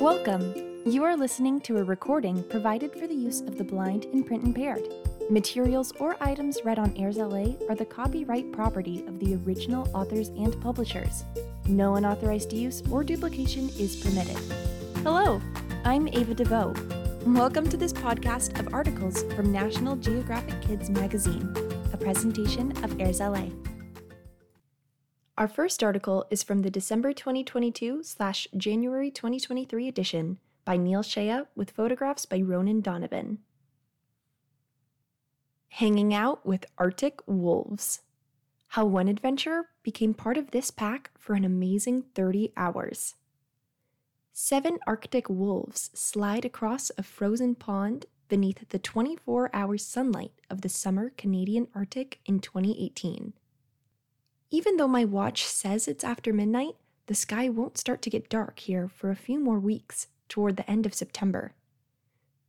Welcome. You are listening to a recording provided for the use of the blind and print impaired. Materials or items read on AIRSLA are the copyright property of the original authors and publishers. No unauthorized use or duplication is permitted. Hello, I'm Ava DeVoe. Welcome to this podcast of articles from National Geographic Kids magazine, a presentation of AIRSLA. Our first article is from the December 2022 slash January 2023 edition by Neil Shea with photographs by Ronan Donovan. Hanging out with Arctic wolves. How one adventurer became part of this pack for an amazing 30 hours. Seven Arctic wolves slide across a frozen pond beneath the 24 hour sunlight of the summer Canadian Arctic in 2018. Even though my watch says it's after midnight, the sky won't start to get dark here for a few more weeks toward the end of September.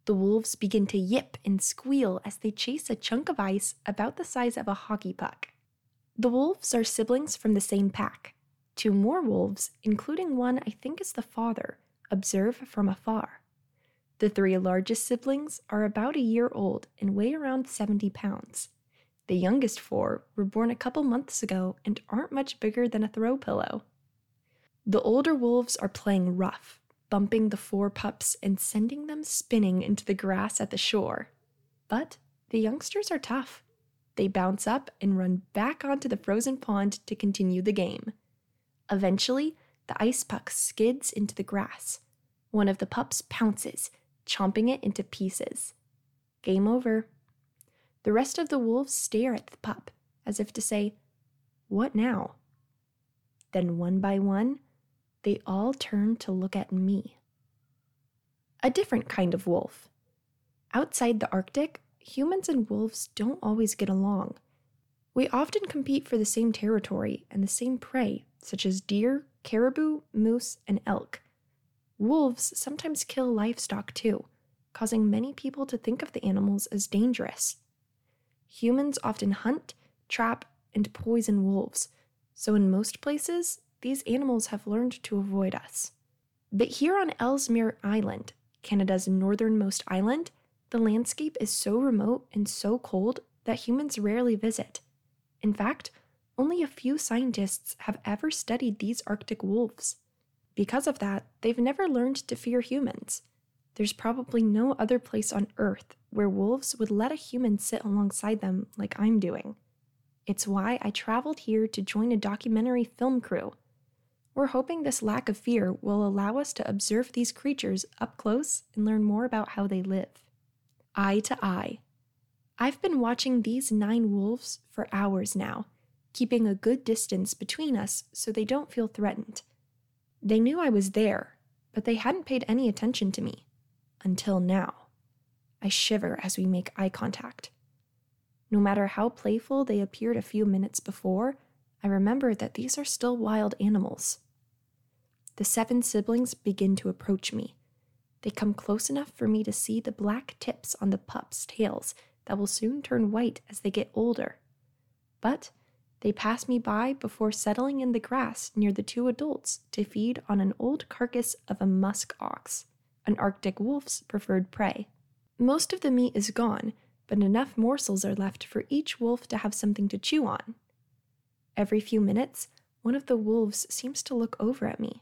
The wolves begin to yip and squeal as they chase a chunk of ice about the size of a hockey puck. The wolves are siblings from the same pack. Two more wolves, including one I think is the father, observe from afar. The three largest siblings are about a year old and weigh around 70 pounds. The youngest four were born a couple months ago and aren't much bigger than a throw pillow. The older wolves are playing rough, bumping the four pups and sending them spinning into the grass at the shore. But the youngsters are tough. They bounce up and run back onto the frozen pond to continue the game. Eventually, the ice puck skids into the grass. One of the pups pounces, chomping it into pieces. Game over. The rest of the wolves stare at the pup, as if to say, What now? Then, one by one, they all turn to look at me. A different kind of wolf. Outside the Arctic, humans and wolves don't always get along. We often compete for the same territory and the same prey, such as deer, caribou, moose, and elk. Wolves sometimes kill livestock too, causing many people to think of the animals as dangerous. Humans often hunt, trap, and poison wolves, so in most places, these animals have learned to avoid us. But here on Ellesmere Island, Canada's northernmost island, the landscape is so remote and so cold that humans rarely visit. In fact, only a few scientists have ever studied these Arctic wolves. Because of that, they've never learned to fear humans. There's probably no other place on Earth where wolves would let a human sit alongside them like I'm doing. It's why I traveled here to join a documentary film crew. We're hoping this lack of fear will allow us to observe these creatures up close and learn more about how they live. Eye to eye. I've been watching these nine wolves for hours now, keeping a good distance between us so they don't feel threatened. They knew I was there, but they hadn't paid any attention to me until now. I shiver as we make eye contact. No matter how playful they appeared a few minutes before, I remember that these are still wild animals. The seven siblings begin to approach me. They come close enough for me to see the black tips on the pups' tails that will soon turn white as they get older. But they pass me by before settling in the grass near the two adults to feed on an old carcass of a musk ox an Arctic wolf's preferred prey. Most of the meat is gone, but enough morsels are left for each wolf to have something to chew on. Every few minutes, one of the wolves seems to look over at me,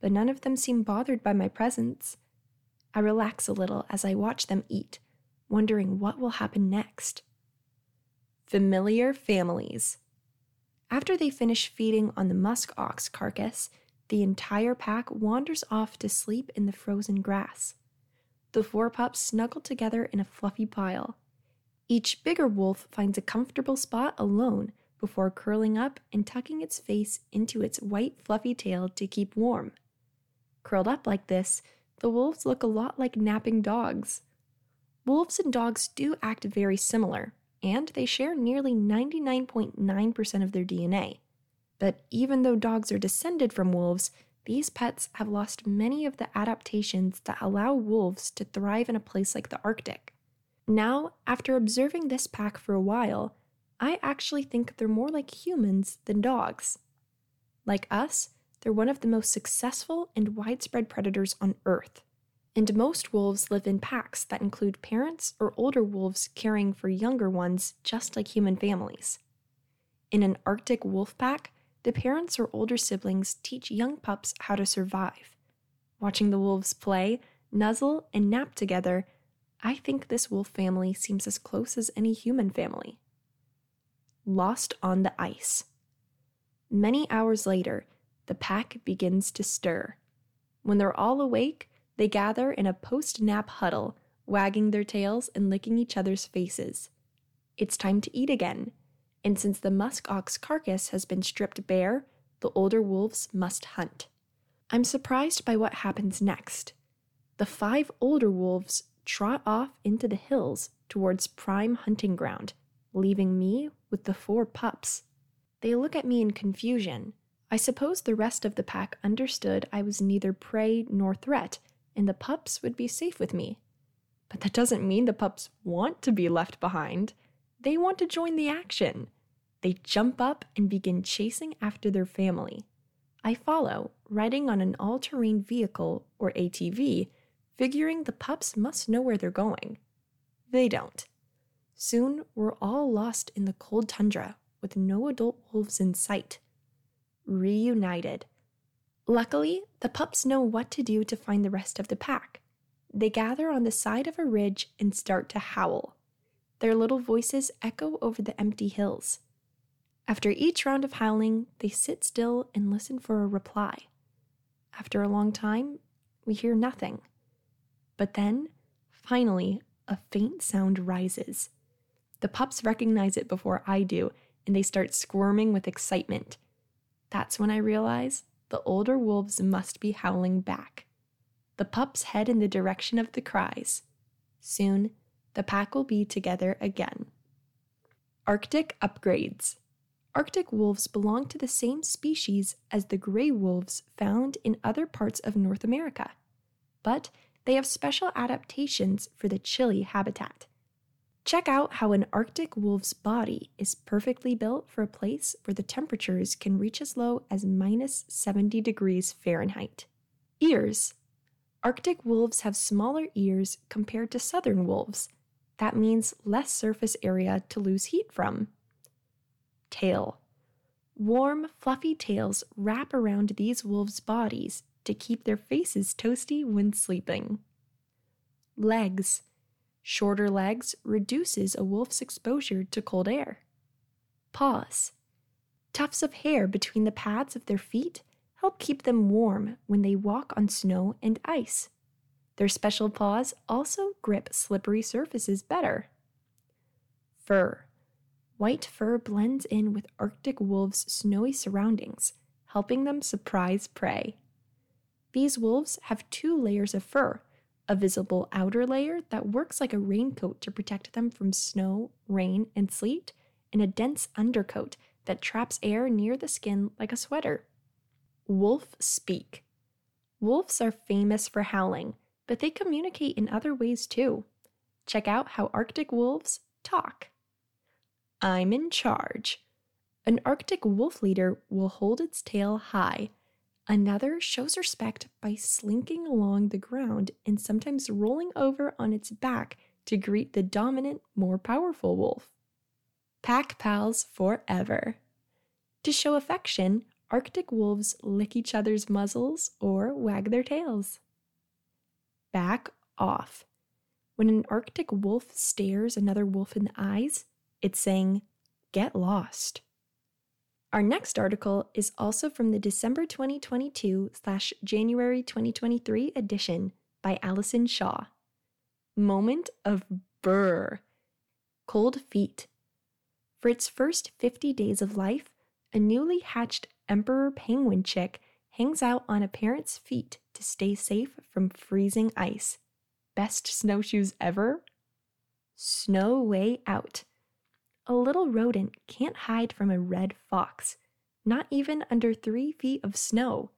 but none of them seem bothered by my presence. I relax a little as I watch them eat, wondering what will happen next. Familiar families. After they finish feeding on the musk ox carcass, the entire pack wanders off to sleep in the frozen grass. The four pups snuggle together in a fluffy pile. Each bigger wolf finds a comfortable spot alone before curling up and tucking its face into its white fluffy tail to keep warm. Curled up like this, the wolves look a lot like napping dogs. Wolves and dogs do act very similar, and they share nearly 99.9% of their DNA. But even though dogs are descended from wolves, these pets have lost many of the adaptations that allow wolves to thrive in a place like the Arctic. Now, after observing this pack for a while, I actually think they're more like humans than dogs. Like us, they're one of the most successful and widespread predators on Earth. And most wolves live in packs that include parents or older wolves caring for younger ones, just like human families. In an Arctic wolf pack, the parents or older siblings teach young pups how to survive. Watching the wolves play, nuzzle, and nap together, I think this wolf family seems as close as any human family. Lost on the ice. Many hours later, the pack begins to stir. When they're all awake, they gather in a post nap huddle, wagging their tails and licking each other's faces. It's time to eat again, and since the musk ox carcass has been stripped bare, the older wolves must hunt. I'm surprised by what happens next. The five older wolves trot off into the hills towards prime hunting ground, leaving me with the four pups. They look at me in confusion. I suppose the rest of the pack understood I was neither prey nor threat, and the pups would be safe with me. But that doesn't mean the pups want to be left behind. They want to join the action. They jump up and begin chasing after their family. I follow, riding on an all terrain vehicle, or ATV, figuring the pups must know where they're going. They don't. Soon, we're all lost in the cold tundra with no adult wolves in sight. Reunited. Luckily, the pups know what to do to find the rest of the pack. They gather on the side of a ridge and start to howl. Their little voices echo over the empty hills. After each round of howling, they sit still and listen for a reply. After a long time, we hear nothing. But then, finally, a faint sound rises. The pups recognize it before I do, and they start squirming with excitement. That's when I realize the older wolves must be howling back. The pups head in the direction of the cries. Soon, the pack will be together again. Arctic upgrades. Arctic wolves belong to the same species as the gray wolves found in other parts of North America, but they have special adaptations for the chilly habitat. Check out how an Arctic wolf's body is perfectly built for a place where the temperatures can reach as low as minus 70 degrees Fahrenheit. Ears. Arctic wolves have smaller ears compared to southern wolves. That means less surface area to lose heat from. Tail. Warm, fluffy tails wrap around these wolves' bodies to keep their faces toasty when sleeping. Legs. Shorter legs reduces a wolf's exposure to cold air. Paws. Tufts of hair between the pads of their feet help keep them warm when they walk on snow and ice. Their special paws also grip slippery surfaces better. Fur. White fur blends in with Arctic wolves' snowy surroundings, helping them surprise prey. These wolves have two layers of fur a visible outer layer that works like a raincoat to protect them from snow, rain, and sleet, and a dense undercoat that traps air near the skin like a sweater. Wolf speak. Wolves are famous for howling, but they communicate in other ways too. Check out how Arctic wolves talk. I'm in charge. An Arctic wolf leader will hold its tail high Another shows respect by slinking along the ground and sometimes rolling over on its back to greet the dominant, more powerful wolf. Pack pals forever. To show affection, Arctic wolves lick each other's muzzles or wag their tails. Back off. When an Arctic wolf stares another wolf in the eyes, it's saying, Get lost. Our next article is also from the December 2022 slash January 2023 edition by Allyson Shaw. Moment of Brr. Cold Feet. For its first 50 days of life, a newly hatched emperor penguin chick hangs out on a parent's feet to stay safe from freezing ice. Best snowshoes ever? Snow way out. A little rodent can't hide from a red fox, not even under three feet of snow.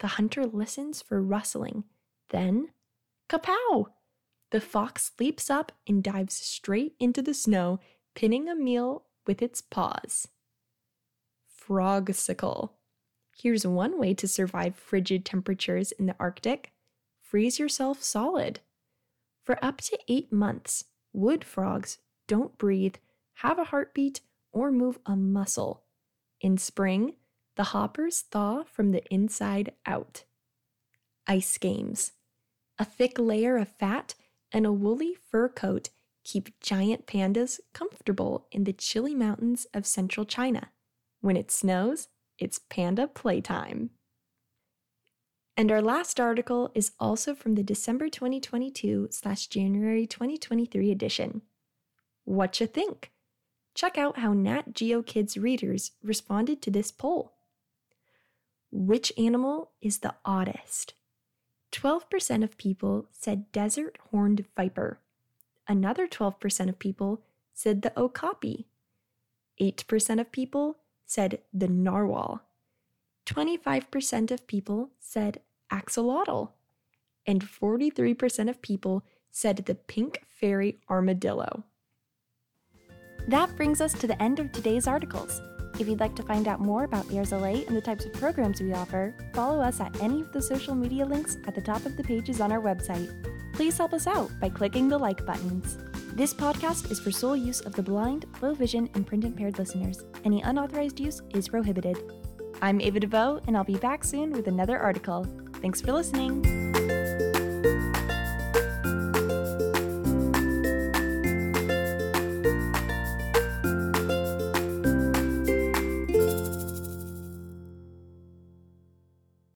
The hunter listens for rustling. Then, kapow! The fox leaps up and dives straight into the snow, pinning a meal with its paws. Frogsicle. Here's one way to survive frigid temperatures in the Arctic freeze yourself solid. For up to eight months, wood frogs don't breathe, have a heartbeat, or move a muscle. In spring, the hoppers thaw from the inside out. Ice games. A thick layer of fat and a woolly fur coat keep giant pandas comfortable in the chilly mountains of central China. When it snows, it's panda playtime. And our last article is also from the December 2022 slash January 2023 edition. What you think? Check out how Nat Geo Kids readers responded to this poll. Which animal is the oddest? 12% of people said desert horned viper. Another 12% of people said the okapi. 8% of people said the narwhal. 25% of people said axolotl. And 43% of people said the pink fairy armadillo. That brings us to the end of today's articles. If you'd like to find out more about Vierzolet and the types of programs we offer, follow us at any of the social media links at the top of the pages on our website. Please help us out by clicking the like buttons. This podcast is for sole use of the blind, low vision, and print impaired listeners. Any unauthorized use is prohibited. I'm Ava DeVoe, and I'll be back soon with another article. Thanks for listening.